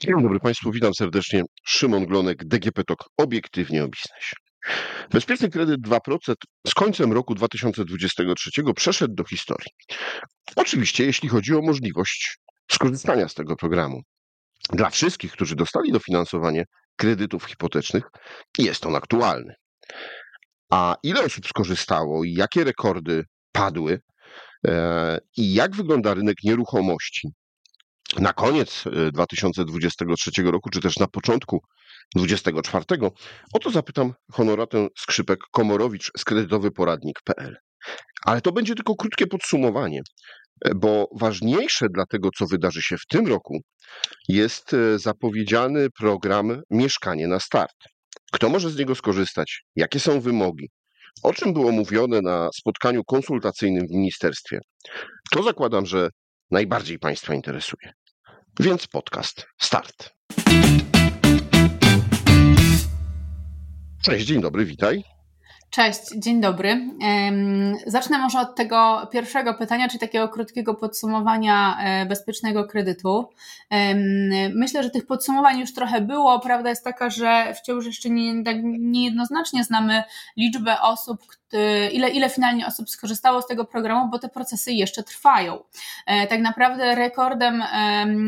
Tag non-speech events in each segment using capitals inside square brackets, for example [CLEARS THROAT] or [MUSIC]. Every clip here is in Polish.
Dzień dobry Państwu, witam serdecznie. Szymon Glonek, DGP TOK, obiektywnie o biznesie. Bezpieczny kredyt 2% z końcem roku 2023 przeszedł do historii. Oczywiście, jeśli chodzi o możliwość skorzystania z tego programu. Dla wszystkich, którzy dostali dofinansowanie kredytów hipotecznych, jest on aktualny. A ile osób skorzystało i jakie rekordy padły, e, i jak wygląda rynek nieruchomości na koniec 2023 e, roku, czy też na początku 2024, o to zapytam honoratę Skrzypek Komorowicz z kredytowyporadnik.pl. Ale to będzie tylko krótkie podsumowanie, e, bo ważniejsze dla tego, co wydarzy się w tym roku, jest e, zapowiedziany program Mieszkanie na start. Kto może z niego skorzystać? Jakie są wymogi? O czym było mówione na spotkaniu konsultacyjnym w ministerstwie? To zakładam, że najbardziej Państwa interesuje. Więc podcast start. Cześć, dzień dobry, witaj. Cześć, dzień dobry. Zacznę może od tego pierwszego pytania, czyli takiego krótkiego podsumowania e, bezpiecznego kredytu. Myślę, że tych podsumowań już trochę było. Prawda jest taka, że wciąż jeszcze nie, tak niejednoznacznie znamy liczbę osób, ile, ile finalnie osób skorzystało z tego programu, bo te procesy jeszcze trwają. E, tak naprawdę rekordem,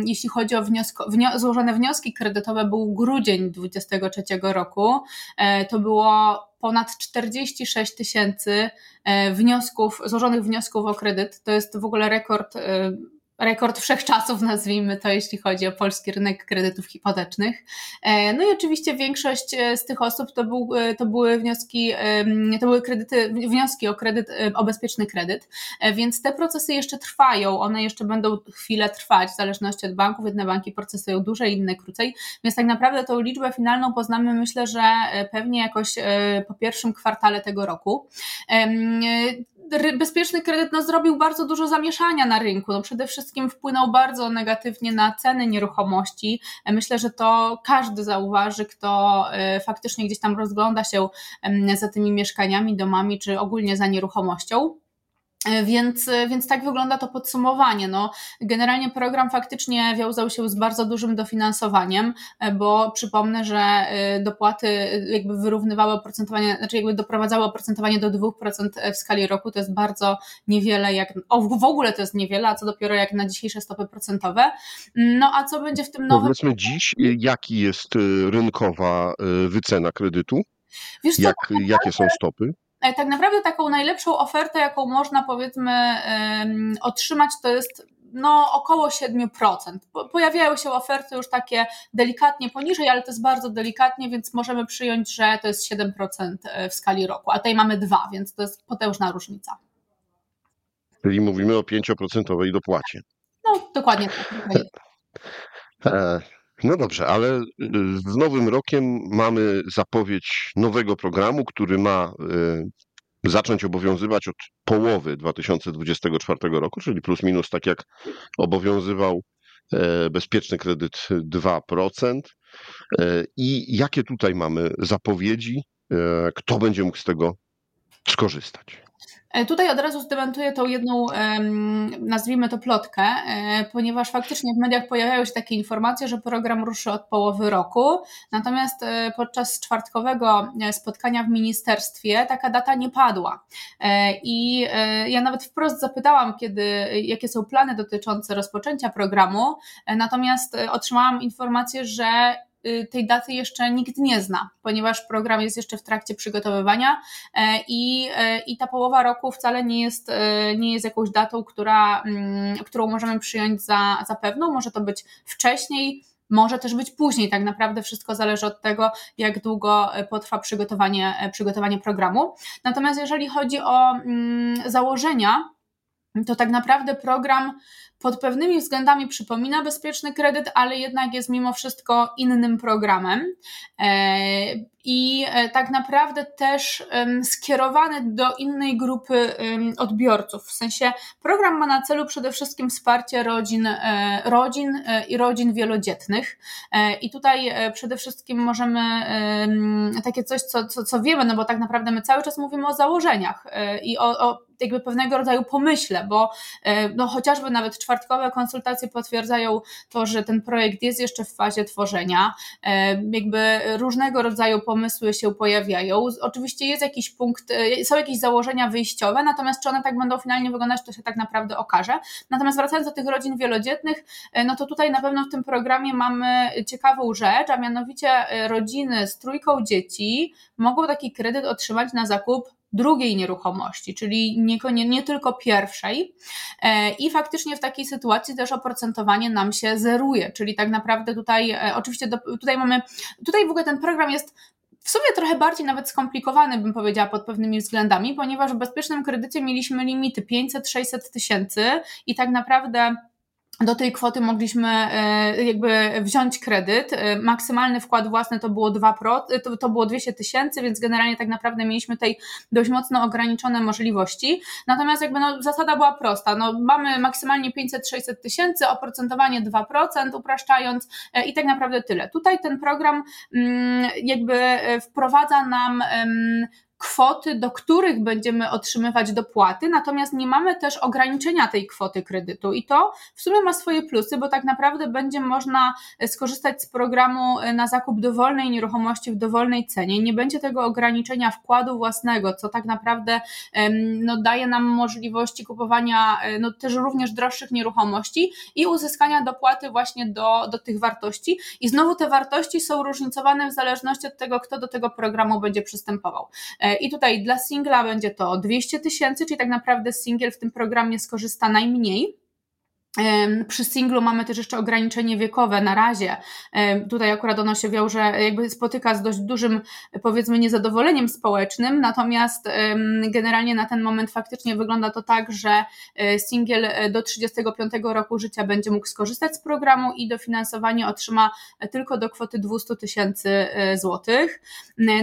jeśli chodzi o wniosko, wnio, złożone wnioski kredytowe, był grudzień 2023 roku. E, to było ponad 46 tysięcy e, wniosków, złożonych wniosków o kredyt. To jest w ogóle rekord rekord wszechczasów, nazwijmy to, jeśli chodzi o polski rynek kredytów hipotecznych. E, no i oczywiście większość e, z tych osób to, był, e, to były wnioski, to były kredyty, wnioski o kredyt, o bezpieczny kredyt, więc te procesy jeszcze trwają, one jeszcze będą chwilę trwać w zależności od banków. Jedne banki procesują dłużej, inne krócej, więc tak naprawdę tą liczbę finalną poznamy myślę, że pewnie jakoś po pierwszym kwartale tego roku bezpieczny kredyt no, zrobił bardzo dużo zamieszania na rynku. No, przede wszystkim wpłynął bardzo negatywnie na ceny nieruchomości. Myślę, że to każdy zauważy, kto e, faktycznie gdzieś tam rozgląda się za tymi mieszkaniami, domami czy ogólnie za nieruchomością. E, więc, e, więc tak wygląda to podsumowanie. No, generalnie program faktycznie wiązał się z bardzo dużym dofinansowaniem, e, bo przypomnę, że dopłaty jakby wyrównywały oprocentowanie, znaczy jakby doprowadzały oprocentowanie do 2% w skali roku. To jest bardzo niewiele, jak o, w ogóle to jest niewiele, a co dopiero jak na dzisiejsze stopy procentowe. No a co będzie w tym nowym. Powiedzmy dziś, jaki jest rynkowa wycena kredytu? Wiesz, jak, jakie są stopy? E, tak naprawdę taką najlepszą ofertę, jaką można powiedzmy otrzymać, to jest no około 7%. Pojawiają się oferty już takie delikatnie poniżej, ale to jest bardzo delikatnie, więc możemy przyjąć, że to jest 7% e, w skali roku, a tutaj mamy 2, więc to jest potężna różnica. Czyli mówimy o 5% dopłacie. No, dokładnie tak. [LAUGHS] No dobrze, ale y, z nowym rokiem mamy zapowiedź nowego programu, który ma y, zacząć obowiązywać od połowy 2024 roku, czyli plus minus tak jak obowiązywał e, bezpieczny kredyt 2%. E, I jakie tutaj mamy zapowiedzi? E, kto będzie mógł z tego skorzystać? E, tutaj od razu zdementuję tą jedną, nazwijmy to plotkę, e, ponieważ faktycznie w mediach pojawiają się takie informacje, że program ruszy od połowy roku, natomiast e, podczas czwartkowego spotkania w ministerstwie taka data nie padła. I ja nawet wprost zapytałam, kiedy, jakie są plany dotyczące rozpoczęcia programu, natomiast otrzymałam informację, że tej daty jeszcze nikt nie zna, ponieważ program jest jeszcze w trakcie przygotowywania e, i, e, i ta połowa roku wcale nie jest, e, nie jest jakąś datą, która, mm, którą możemy przyjąć za, za pewną. Może to być wcześniej, może też być później. Tak naprawdę wszystko zależy od tego, jak długo potrwa przygotowanie, przygotowanie programu. Natomiast jeżeli chodzi o mm, założenia, to tak naprawdę program pod pewnymi względami przypomina bezpieczny kredyt, ale jednak jest mimo wszystko innym programem. E, i e, tak naprawdę też skierowany do innej grupy odbiorców. W sensie program ma na celu przede wszystkim wsparcie rodzin, e, rodzin i rodzin wielodzietnych. I tutaj przede wszystkim możemy takie coś, co, co, co wiemy, no bo tak naprawdę my cały czas mówimy o założeniach i o, o jakby pewnego rodzaju pomyśle, bo no chociażby nawet czwartkowe konsultacje potwierdzają to, że ten projekt jest jeszcze w fazie tworzenia. Jakby różnego rodzaju pomysły się pojawiają. Oczywiście jest jakiś punkt, są jakieś założenia wyjściowe, natomiast czy one tak będą finalnie wyglądać, to się tak naprawdę okaże. Natomiast wracając do tych rodzin wielodzietnych, no to tutaj na pewno w tym programie mamy ciekawą rzecz, a mianowicie rodziny z trójką dzieci mogą taki kredyt otrzymać na zakup drugiej nieruchomości, czyli nie, nie, nie, tylko pierwszej. E, I faktycznie w takiej sytuacji też oprocentowanie nam się zeruje, czyli tak naprawdę tutaj, e, oczywiście do, tutaj mamy, tutaj w ogóle ten program jest w sumie trochę bardziej nawet skomplikowany, bym powiedziała, pod pewnymi względami, ponieważ w bezpiecznym kredycie mieliśmy limity 500-600 tysięcy i tak naprawdę do tej kwoty mogliśmy e, jakby wziąć kredyt. E, maksymalny wkład własny to było 2%, to, to było 200 tysięcy, więc generalnie tak naprawdę mieliśmy tutaj dość mocno ograniczone możliwości. Natomiast jakby no, zasada była prosta. No, mamy maksymalnie 500-600 tysięcy, oprocentowanie 2%, upraszczając e, i tak naprawdę tyle. Tutaj ten program mm, jakby wprowadza nam kwoty, do których będziemy otrzymywać dopłaty, natomiast nie mamy też ograniczenia tej kwoty kredytu i to w sumie ma swoje plusy, bo tak naprawdę będzie można skorzystać z programu na zakup dowolnej nieruchomości w dowolnej cenie. Nie będzie tego ograniczenia wkładu własnego, co tak naprawdę no, daje nam możliwości kupowania no, też również droższych nieruchomości i uzyskania dopłaty właśnie do, do tych wartości. I znowu te wartości są różnicowane w zależności od tego, kto do tego programu będzie przystępował. I tutaj dla singla będzie to 200 tysięcy, czyli tak naprawdę singiel w tym programie skorzysta najmniej. Przy singlu mamy też jeszcze ograniczenie wiekowe na razie. Tutaj akurat ono się wiąże, jakby spotyka z dość dużym, powiedzmy, niezadowoleniem społecznym, natomiast generalnie na ten moment faktycznie wygląda to tak, że e, singiel e, do 35 roku życia będzie mógł skorzystać z programu i dofinansowanie otrzyma tylko do kwoty 200 tysięcy e, złotych.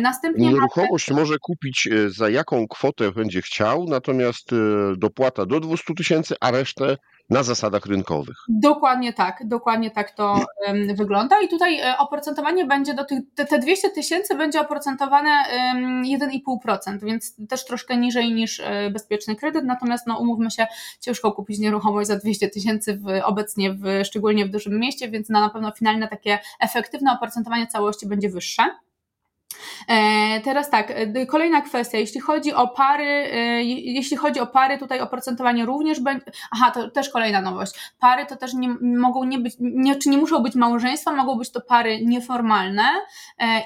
Następnie Nieruchomość mamy... może kupić za jaką kwotę będzie chciał, natomiast dopłata do 200 tysięcy, a resztę na zasadach rynkowych. Dokładnie tak, dokładnie tak to wygląda i tutaj e, oprocentowanie będzie do tych, te 200 tysięcy będzie oprocentowane 1,5%, więc też troszkę niżej niż e, bezpieczny kredyt, natomiast no umówmy się, ciężko kupić nieruchomość za 200 tysięcy obecnie, w, szczególnie w dużym mieście, więc na pewno finalne takie efektywne oprocentowanie całości będzie wyższe. E, teraz tak, e, kolejna kwestia, jeśli chodzi o pary, e, jeśli chodzi o pary, tutaj oprocentowanie również będzie, aha, to też kolejna nowość, pary to też nie mogą nie być, nie, czy nie muszą być małżeństwa, mogą być to pary nieformalne.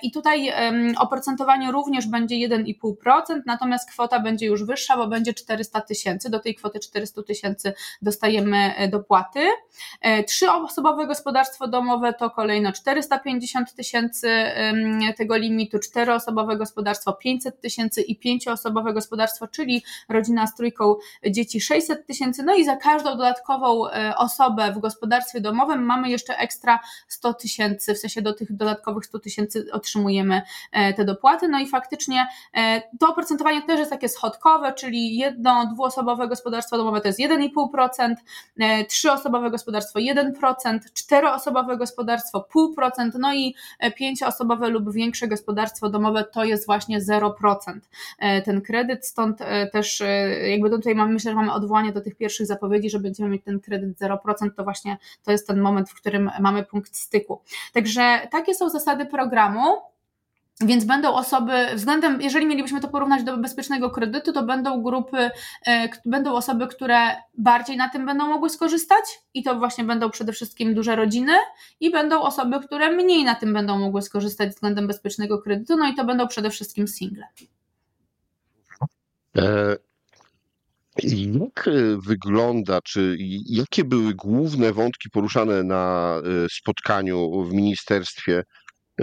I tutaj oprocentowanie również będzie 1,5%, natomiast kwota będzie już wyższa, bo będzie 400 tysięcy, do tej kwoty 400 tysięcy dostajemy dopłaty. Trzyosobowe gospodarstwo domowe to kolejno 450 tysięcy tego limitu, czteroosobowe gospodarstwo 500 tysięcy i pięcioosobowe gospodarstwo, czyli rodzina z trójką dzieci 600 tysięcy. No i za każdą dodatkową e, osobę w gospodarstwie domowym mamy jeszcze ekstra 100 tysięcy, w sensie do tych dodatkowych 100 tysięcy otrzymujemy e, te dopłaty. No i faktycznie e, to oprocentowanie też jest takie schodkowe, czyli jedno, dwuosobowe gospodarstwo domowe to jest 1,5%, trzyosobowe gospodarstwo 1%, czteroosobowe gospodarstwo 0,5%, no i pięcioosobowe lub większe gospodarstwo gospodarstwo domowe to jest właśnie 0% e, ten kredyt, stąd e, też e, jakby tutaj mamy, myślę, że mamy odwołanie do tych pierwszych zapowiedzi, że będziemy mieć ten kredyt 0%, to właśnie to jest ten moment, w którym mamy punkt styku. Także takie są zasady programu. Więc będą osoby, względem, jeżeli mielibyśmy to porównać do bezpiecznego kredytu, to będą grupy, e, będą osoby, które bardziej na tym będą mogły skorzystać i to właśnie będą przede wszystkim duże rodziny i będą osoby, które mniej na tym będą mogły skorzystać względem bezpiecznego kredytu, no i to będą przede wszystkim single. E, jak e, wygląda, czy jakie były główne wątki poruszane na spotkaniu w ministerstwie E,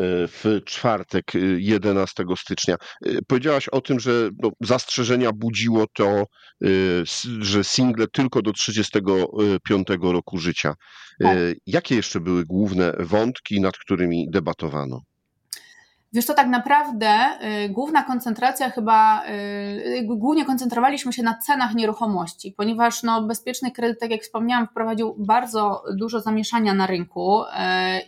w czwartek 11 e, stycznia. E, powiedziałaś o tym, że no, zastrzeżenia budziło to, że single tylko do 35 roku życia. Tak. Jakie jeszcze były główne wątki, nad którymi debatowano? Wiesz, to tak naprawdę y, główna koncentracja chyba, y, głównie koncentrowaliśmy się na cenach nieruchomości, ponieważ no, bezpieczny kredyt, tak jak wspomniałam, wprowadził bardzo dużo zamieszania na rynku y,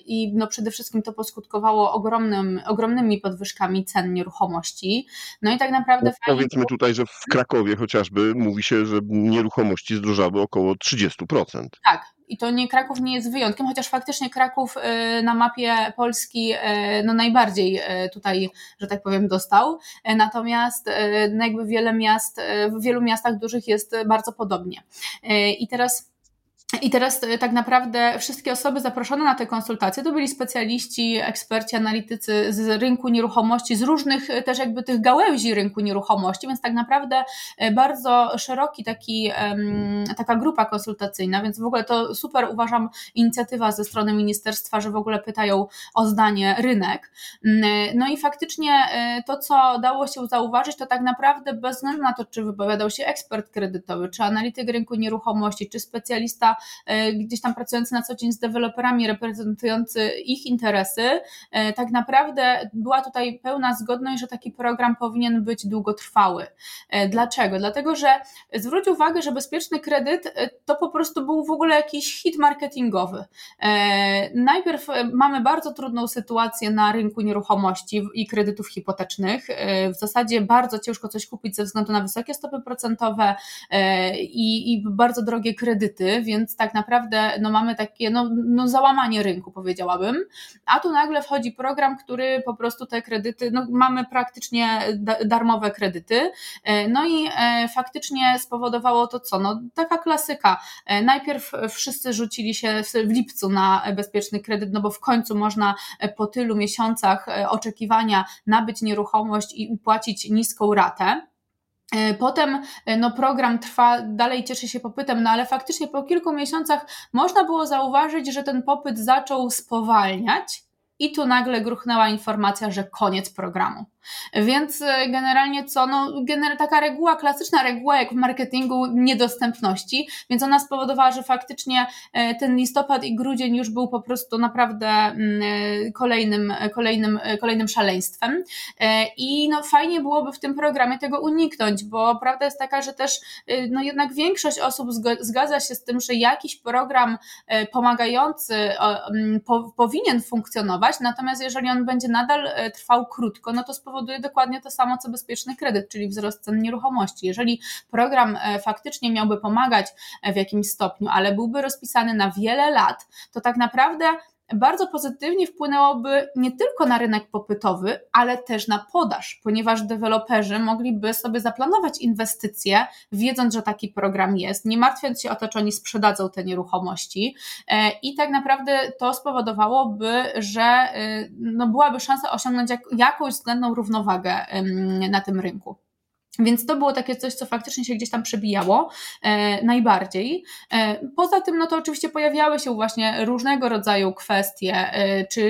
i no, przede wszystkim to poskutkowało ogromnym, ogromnymi podwyżkami cen nieruchomości. No i tak naprawdę. No, powiedzmy tutaj, że w Krakowie chociażby mówi się, że nieruchomości zdrożały około 30%. Tak, i to nie Kraków nie jest wyjątkiem, chociaż faktycznie Kraków y, na mapie Polski y, no najbardziej y, tutaj, że tak powiem, dostał. Natomiast no jakby wiele miast, w wielu miastach dużych jest bardzo podobnie. I teraz i teraz e, tak naprawdę wszystkie osoby zaproszone na te konsultacje to byli specjaliści, eksperci, analitycy z rynku nieruchomości, z różnych e, też jakby tych gałęzi rynku nieruchomości, więc tak naprawdę e, bardzo szeroki taki, taka grupa konsultacyjna, więc w ogóle to super uważam inicjatywa ze strony ministerstwa, że w ogóle pytają o zdanie rynek. Mm, no i faktycznie to, co dało się zauważyć, to tak naprawdę bez względu na to, czy wypowiadał się ekspert kredytowy, czy analityk rynku nieruchomości, czy specjalista gdzieś tam pracujący na co dzień z deweloperami, reprezentujący ich interesy, e, tak naprawdę była tutaj pełna zgodność, że taki program powinien być długotrwały. E, dlaczego? Dlatego, że zwróć uwagę, że bezpieczny kredyt to po prostu był w ogóle jakiś hit marketingowy. Najpierw mamy bardzo trudną sytuację na rynku nieruchomości i kredytów hipotecznych. W zasadzie bardzo ciężko coś kupić ze względu na wysokie stopy procentowe i, i bardzo drogie kredyty, więc tak naprawdę no, mamy takie no, no, załamanie rynku, powiedziałabym. A tu nagle wchodzi program, który po prostu te kredyty, no, mamy praktycznie darmowe kredyty. E, no i e, faktycznie spowodowało to co? No, taka klasyka. E, najpierw wszyscy rzucili się w lipcu na bezpieczny kredyt, no bo w końcu można po tylu miesiącach oczekiwania nabyć nieruchomość i płacić niską ratę. E, potem e, no, program trwa, dalej cieszy się popytem, no ale faktycznie po kilku miesiącach można było zauważyć, że ten popyt zaczął spowalniać i tu nagle gruchnęła informacja, że koniec programu. Więc e, generalnie co, no gener taka reguła, klasyczna reguła jak w marketingu niedostępności, więc ona spowodowała, że faktycznie e, ten listopad i grudzień już był po prostu naprawdę mm, e, kolejnym, kolejnym, kolejnym szaleństwem. I no fajnie byłoby w tym programie tego uniknąć, bo prawda jest taka, że też no jednak większość osób zgadza się z tym, że jakiś program pomagający mm, powinien funkcjonować, natomiast jeżeli on będzie nadal trwał krótko, no to spowoduje spowoduje dokładnie to samo, co bezpieczny kredyt, czyli wzrost cen nieruchomości. Jeżeli program e, faktycznie miałby pomagać e, w jakimś stopniu, ale byłby rozpisany na wiele lat, to tak naprawdę bardzo pozytywnie wpłynęłoby nie tylko na rynek popytowy, ale też na podaż, ponieważ deweloperzy mogliby sobie zaplanować inwestycje, wiedząc, że taki program jest, nie martwiąc się o to, czy oni sprzedadzą te nieruchomości. E, I tak naprawdę to spowodowałoby, że e, no, byłaby szansa osiągnąć jakąś względną równowagę na tym rynku. Więc to było takie coś, co faktycznie się gdzieś tam przebijało e, najbardziej. E, poza tym, no to oczywiście pojawiały się właśnie różnego rodzaju kwestie e, czy,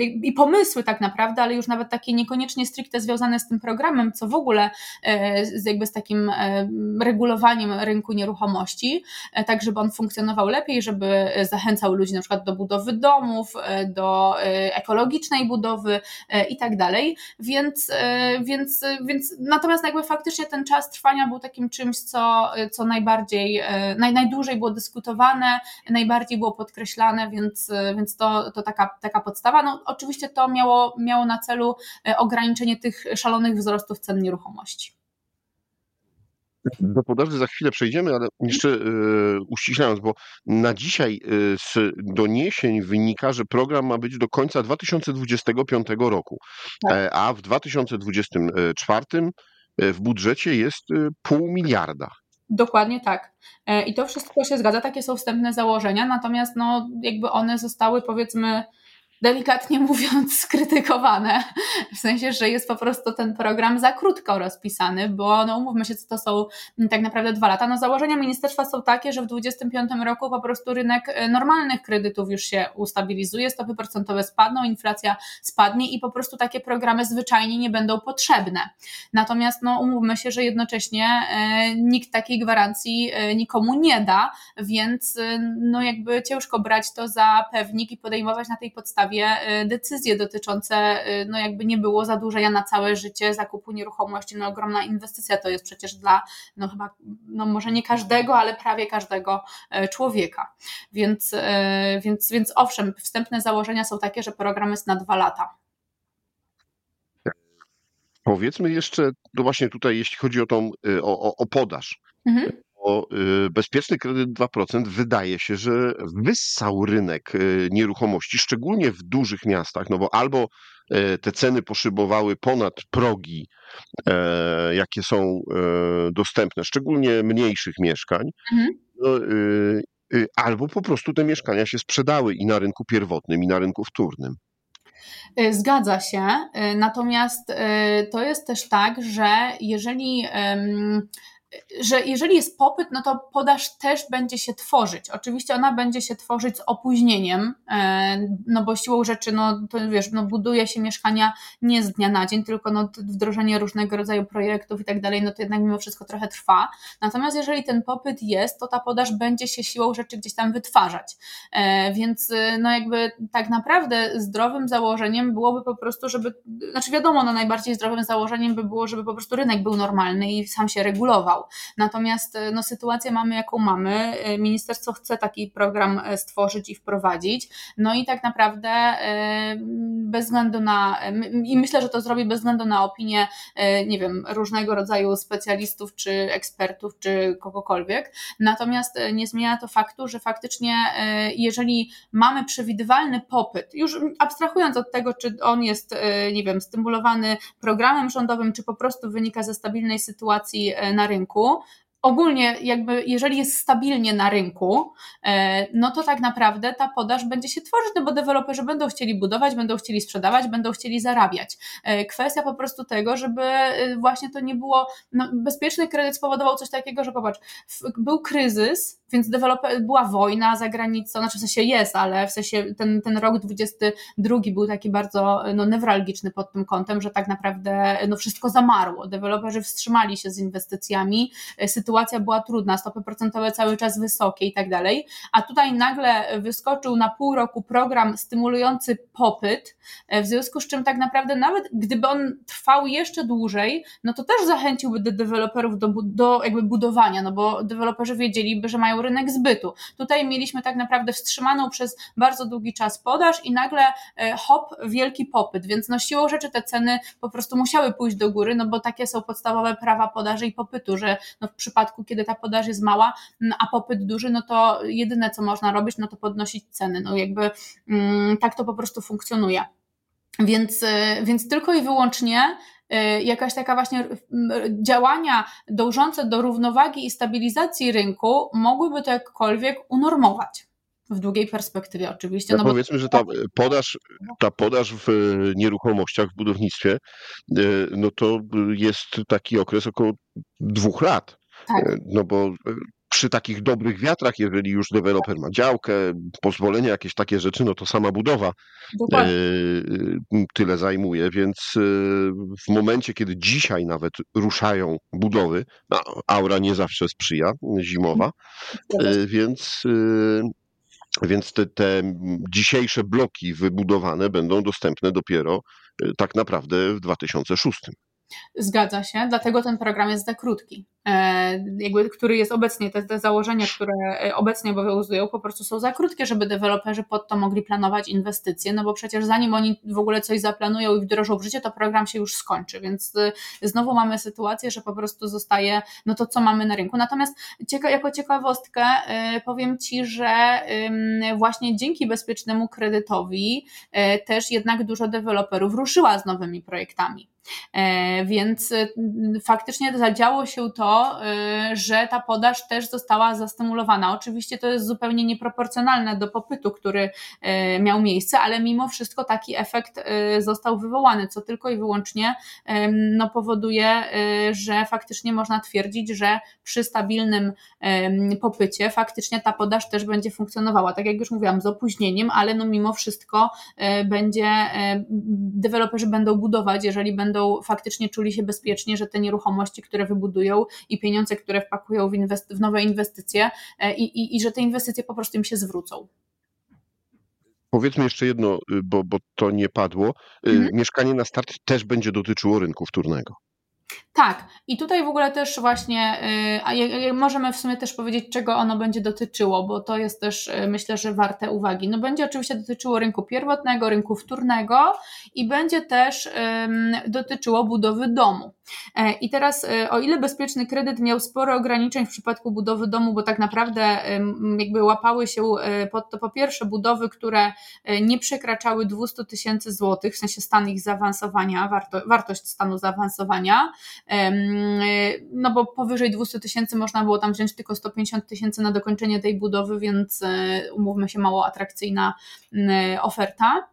e, i pomysły tak naprawdę, ale już nawet takie niekoniecznie stricte związane z tym programem, co w ogóle e, z, jakby z takim e, regulowaniem rynku nieruchomości, tak żeby on funkcjonował lepiej, żeby zachęcał ludzi na przykład do budowy domów, do ekologicznej budowy i tak dalej. Więc, więc, więc natomiast jakby faktycznie ten czas trwania był takim czymś, co, co najbardziej, e, naj, najdłużej było dyskutowane, najbardziej było podkreślane, więc, więc to, to taka, taka podstawa. No, oczywiście to miało, miało na celu e, ograniczenie tych szalonych wzrostów cen nieruchomości. Do podaży za chwilę przejdziemy, ale jeszcze y, uściślając, bo na dzisiaj y, z doniesień wynika, że program ma być do końca 2025 roku, tak. a w 2024 E, w budżecie jest e, pół miliarda. Dokładnie tak. E, I to wszystko się zgadza, takie są wstępne założenia, natomiast no, jakby one zostały powiedzmy delikatnie mówiąc, [LAUGHS] skrytykowane. W sensie, że jest po prostu ten program za krótko rozpisany, bo no umówmy się, co to są tak naprawdę dwa lata. No założenia ministerstwa są takie, że w 2025 roku po prostu rynek e, normalnych kredytów już się ustabilizuje, stopy procentowe spadną, inflacja spadnie i po prostu takie programy zwyczajnie nie będą potrzebne. Natomiast no umówmy się, że jednocześnie e, nikt takiej gwarancji e, nikomu nie da, więc no jakby ciężko brać to za pewnik i podejmować na tej podstawie sprawie decyzje dotyczące, no jakby nie było zadłużenia na całe życie zakupu nieruchomości, no ogromna inwestycja to jest przecież dla, no chyba, no może nie każdego, ale prawie każdego człowieka. Więc, więc, więc owszem, wstępne założenia są takie, że program jest na dwa lata. Powiedzmy jeszcze, no właśnie tutaj, jeśli chodzi o tą, o, o, o podaż, mhm. Bo bezpieczny kredyt 2% wydaje się, że wyssał rynek nieruchomości, szczególnie w dużych miastach, no bo albo te ceny poszybowały ponad progi, e, jakie są e, dostępne, szczególnie mniejszych mieszkań, mhm. no, albo po prostu te mieszkania się sprzedały i na rynku pierwotnym, i na rynku wtórnym. Y, zgadza się. Y, natomiast y, to jest też tak, że jeżeli że jeżeli jest popyt, no to podaż też będzie się tworzyć. Oczywiście ona będzie się tworzyć z opóźnieniem, e, no bo siłą rzeczy, no to wiesz, no buduje się mieszkania nie z dnia na dzień, tylko no wdrożenie różnego rodzaju projektów i tak dalej, no to jednak mimo wszystko trochę trwa. Natomiast jeżeli ten popyt jest, to ta podaż będzie się siłą rzeczy gdzieś tam wytwarzać. E, więc no jakby tak naprawdę zdrowym założeniem byłoby po prostu, żeby, znaczy wiadomo, no najbardziej zdrowym założeniem by było, żeby po prostu rynek był normalny i sam się regulował. Natomiast e, no, sytuację mamy, jaką mamy. E, ministerstwo chce taki program e, stworzyć i wprowadzić. No i tak naprawdę bez względu na, i myślę, że to zrobi bez względu na opinię, nie wiem, różnego rodzaju specjalistów, czy ekspertów, czy kogokolwiek. Natomiast nie zmienia to faktu, że faktycznie, jeżeli mamy przewidywalny popyt, już abstrahując od tego, czy on jest, nie wiem, stymulowany programem rządowym, czy po prostu wynika ze stabilnej sytuacji na rynku, rynku, ogólnie jakby jeżeli jest stabilnie na rynku, e, no to tak naprawdę ta podaż będzie się tworzyć, no bo deweloperzy będą chcieli budować, będą chcieli sprzedawać, będą chcieli zarabiać. E, kwestia po prostu tego, żeby e, właśnie to nie było, no bezpieczny kredyt spowodował coś takiego, że popatrz, był kryzys, więc deweloper, była wojna za granicą, znaczy w sensie jest, ale w sensie ten, ten rok 22 był taki bardzo no, newralgiczny pod tym kątem, że tak naprawdę no, wszystko zamarło. Deweloperzy wstrzymali się z inwestycjami, sytuacja była trudna, stopy procentowe cały czas wysokie i tak dalej, a tutaj nagle wyskoczył na pół roku program stymulujący popyt, w związku z czym tak naprawdę nawet gdyby on trwał jeszcze dłużej, no to też zachęciłby deweloperów do, do jakby budowania, no bo deweloperzy wiedzieliby, że mają rynek zbytu. Tutaj mieliśmy tak naprawdę wstrzymaną przez bardzo długi czas podaż i nagle e, hop, wielki popyt, więc no siłą rzeczy te ceny po prostu musiały pójść do góry, no bo takie są podstawowe prawa podaży i popytu, że no w przypadku, kiedy ta podaż jest mała, a popyt duży, no to jedyne co można robić, no to podnosić ceny, no jakby mm, tak to po prostu funkcjonuje. Więc, e, więc tylko i wyłącznie jakaś taka właśnie działania dążące do równowagi i stabilizacji rynku mogłyby to jakkolwiek unormować. W długiej perspektywie oczywiście. No powiedzmy, że ta podaż, ta podaż w nieruchomościach, w budownictwie, y, no to jest taki okres około dwóch lat. Tak. Y, no bo przy takich dobrych wiatrach, jeżeli już deweloper ma działkę, pozwolenia, jakieś takie rzeczy, no to sama budowa e, tyle zajmuje, więc e, w momencie, kiedy dzisiaj nawet ruszają budowy, no, aura nie zawsze sprzyja, zimowa, e, więc więc te, te dzisiejsze bloki wybudowane będą dostępne dopiero tak naprawdę w 2006. Zgadza się, dlatego ten program jest za krótki. E, jakby, który jest obecnie, te, te założenia, które e, obecnie obowiązują, po prostu są za krótkie, żeby deweloperzy pod to mogli planować inwestycje, no bo przecież zanim oni w ogóle coś zaplanują i wdrożą w życie, to program się już skończy, więc e, znowu mamy sytuację, że po prostu zostaje no to, co mamy na rynku. Natomiast cieka jako ciekawostkę powiem Ci, że właśnie dzięki bezpiecznemu kredytowi też jednak dużo deweloperów ruszyła z nowymi projektami. Więc faktycznie zadziało się to, Y, że ta podaż też została zastymulowana. Oczywiście to jest zupełnie nieproporcjonalne do popytu, który y, miał miejsce, ale mimo wszystko taki efekt y, został wywołany, co tylko i wyłącznie no, powoduje, że faktycznie można twierdzić, że przy stabilnym popycie faktycznie ta podaż też będzie funkcjonowała. Tak jak już mówiłam, z opóźnieniem, ale no mimo wszystko będzie, deweloperzy będą budować, jeżeli będą faktycznie czuli się bezpiecznie, że te nieruchomości, które wybudują, i pieniądze, które wpakują w, inwest- w nowe inwestycje e, i, i, i że te inwestycje po prostu im się zwrócą. Powiedzmy jeszcze jedno, bo, bo to nie padło. Mhm. Mieszkanie na start też będzie dotyczyło rynku wtórnego. Tak, i tutaj w ogóle też właśnie, y, a możemy w sumie też powiedzieć, czego ono będzie dotyczyło, bo to jest też y, myślę, że warte uwagi. No będzie oczywiście dotyczyło rynku pierwotnego, rynku wtórnego i będzie też dotyczyło budowy domu. E, I teraz, y, o ile bezpieczny kredyt miał sporo ograniczeń w przypadku budowy domu, bo tak naprawdę jakby łapały się pod to po pierwsze budowy, które nie przekraczały 200 tysięcy złotych, w sensie stan ich zaawansowania, warto, wartość stanu zaawansowania, no bo powyżej 200 tysięcy można było tam wziąć tylko 150 tysięcy na dokończenie tej budowy, więc e, umówmy się, mało atrakcyjna oferta.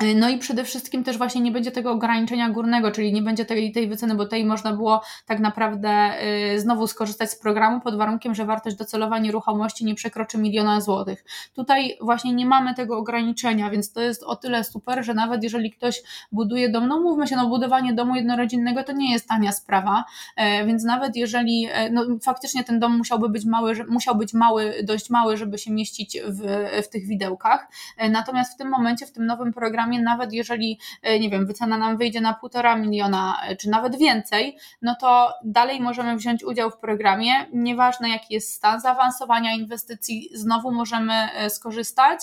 No i przede wszystkim też właśnie nie będzie tego ograniczenia górnego, czyli nie będzie tej, tej wyceny, bo tej można było tak naprawdę y, znowu skorzystać z programu pod warunkiem, że wartość docelowa nieruchomości nie przekroczy miliona złotych. Tutaj właśnie nie mamy tego ograniczenia, więc to jest o tyle super, że nawet jeżeli ktoś buduje dom, no mówmy się, no budowanie domu jednorodzinnego to nie jest tania sprawa, e, więc nawet jeżeli, e, no faktycznie ten dom musiałby być mały, musiał być mały, dość mały, żeby się mieścić w, w tych widełkach, e, natomiast w tym momencie, w tym nowym programie programie, nawet jeżeli, e, nie wiem, wycena nam wyjdzie na półtora miliona, e, czy nawet więcej, no to dalej możemy wziąć udział w programie. Nieważne jaki jest stan zaawansowania inwestycji, znowu możemy e, skorzystać.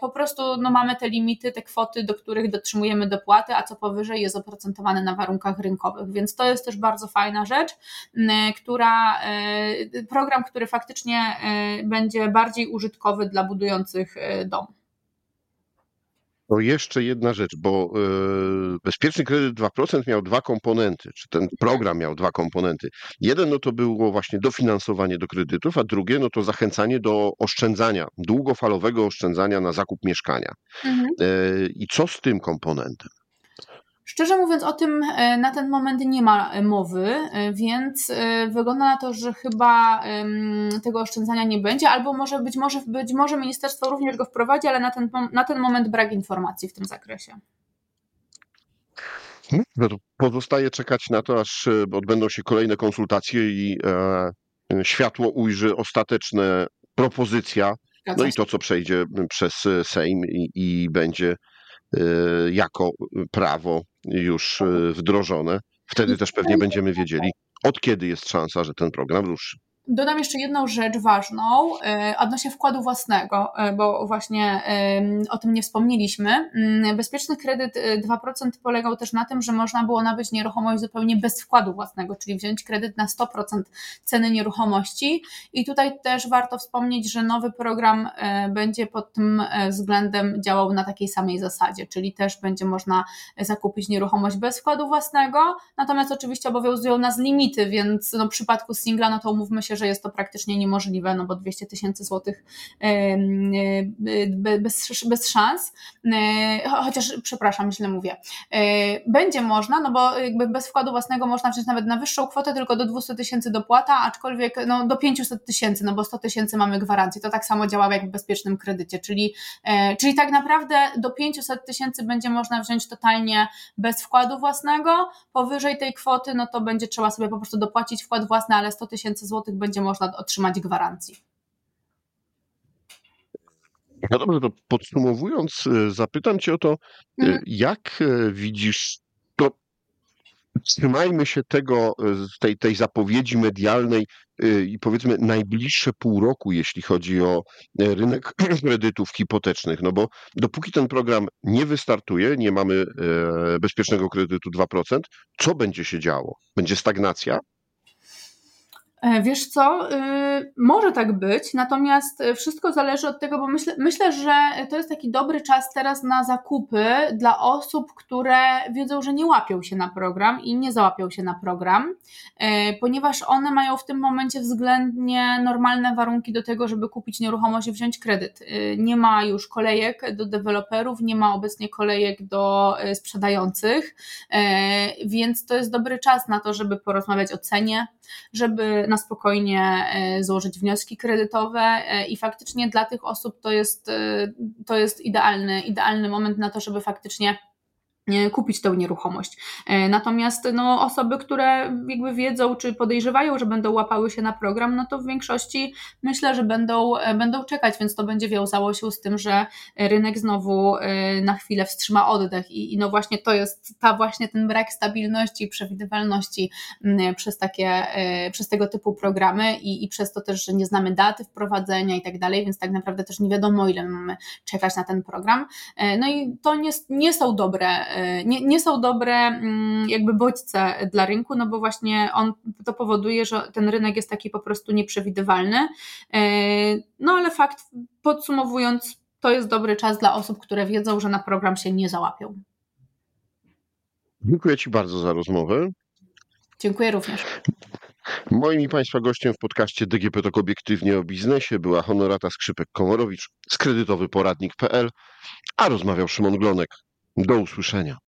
Po prostu no, mamy te limity, te kwoty, do których dotrzymujemy dopłaty, a co powyżej jest oprocentowane na warunkach rynkowych. Więc to jest też bardzo fajna rzecz, która program, który faktycznie będzie bardziej użytkowy dla budujących dom. To jeszcze jedna rzecz, bo yy, bezpieczny kredyt 2% miał dwa komponenty, czy ten program miał dwa komponenty. Jeden no to było właśnie dofinansowanie do kredytów, a drugie no to zachęcanie do oszczędzania, długofalowego oszczędzania na zakup mieszkania. Mhm. Yy, I co z tym komponentem? Szczerze mówiąc, o tym e, na ten moment nie ma e, mowy, e, więc wygląda na to, że chyba tego oszczędzania nie będzie, albo może być może, być może ministerstwo również go wprowadzi, ale na ten, na ten moment brak informacji w tym zakresie. Hmm, no pozostaje czekać na to, aż odbędą się kolejne konsultacje i światło ujrzy ostateczne propozycja, no i to, co przejdzie przez Sejm i, i będzie jako prawo już e, wdrożone. Wtedy też pewnie będziemy wiedzieli, od kiedy jest szansa, że ten program ruszy. Dodam jeszcze jedną rzecz ważną e, odnośnie wkładu własnego, e, bo właśnie o tym nie wspomnieliśmy. Mm, bezpieczny kredyt 2% polegał też na tym, że można było nabyć nieruchomość zupełnie bez wkładu własnego, czyli wziąć kredyt na 100% ceny nieruchomości. I tutaj też warto wspomnieć, że nowy program będzie pod tym względem działał na takiej samej zasadzie, czyli też będzie można zakupić nieruchomość bez wkładu własnego, natomiast oczywiście obowiązują nas limity, więc no, w przypadku singla, no to umówmy się, że jest to praktycznie niemożliwe, no bo 200 tysięcy złotych bez, bez szans, chociaż przepraszam, źle mówię. Będzie można, no bo jakby bez wkładu własnego można wziąć nawet na wyższą kwotę, tylko do 200 tysięcy dopłata, aczkolwiek no, do 500 tysięcy, no bo 100 tysięcy mamy gwarancję. To tak samo działa jak w bezpiecznym kredycie, czyli, e, czyli tak naprawdę do 500 tysięcy będzie można wziąć totalnie bez wkładu własnego. Powyżej tej kwoty, no to będzie trzeba sobie po prostu dopłacić wkład własny, ale 100 tysięcy złotych będzie można otrzymać gwarancji. No dobrze, to podsumowując, e, zapytam Cię o to, e, mhm. jak e, widzisz to, trzymajmy się tego, tej, tej zapowiedzi medialnej i powiedzmy najbliższe pół roku, jeśli chodzi o rynek [CLEARS THROAT] kredytów hipotecznych, no bo dopóki ten program nie wystartuje, nie mamy bezpiecznego kredytu 2%, co będzie się działo? Będzie stagnacja? E, wiesz co, y, może tak być, natomiast wszystko zależy od tego, bo myślę, myślę, że to jest taki dobry czas teraz na zakupy dla osób, które wiedzą, że nie łapią się na program i nie załapią się na program, e, ponieważ one mają w tym momencie względnie normalne warunki do tego, żeby kupić nieruchomość i wziąć kredyt. E, nie ma już kolejek do deweloperów, nie ma obecnie kolejek do sprzedających, więc to jest dobry czas na to, żeby porozmawiać o cenie, żeby na spokojnie e, złożyć wnioski kredytowe e, i faktycznie dla tych osób to jest, e, to jest idealny, idealny moment na to, żeby faktycznie kupić tę nieruchomość. E, natomiast no, osoby, które jakby wiedzą, czy podejrzewają, że będą łapały się na program, no to w większości myślę, że będą, e, będą czekać, więc to będzie wiązało się z tym, że rynek znowu e, na chwilę wstrzyma oddech i, i no właśnie to jest ta właśnie ten brak stabilności i przewidywalności przez takie, przez tego typu programy i, i przez to też, że nie znamy daty wprowadzenia i tak dalej, więc tak naprawdę też nie wiadomo ile mamy czekać na ten program. No i to nie, nie są dobre nie, nie są dobre mm, jakby bodźce dla rynku, no bo właśnie on to powoduje, że ten rynek jest taki po prostu nieprzewidywalny. E, no ale fakt, podsumowując, to jest dobry czas dla osób, które wiedzą, że na program się nie załapią. Dziękuję Ci bardzo za rozmowę. Dziękuję również. Moim i Państwa gościem w podcaście DGP Tok Obiektywnie o Biznesie była Honorata Skrzypek-Komorowicz z kredytowyporadnik.pl, a rozmawiał Szymon Glonek. Do usłyszenia.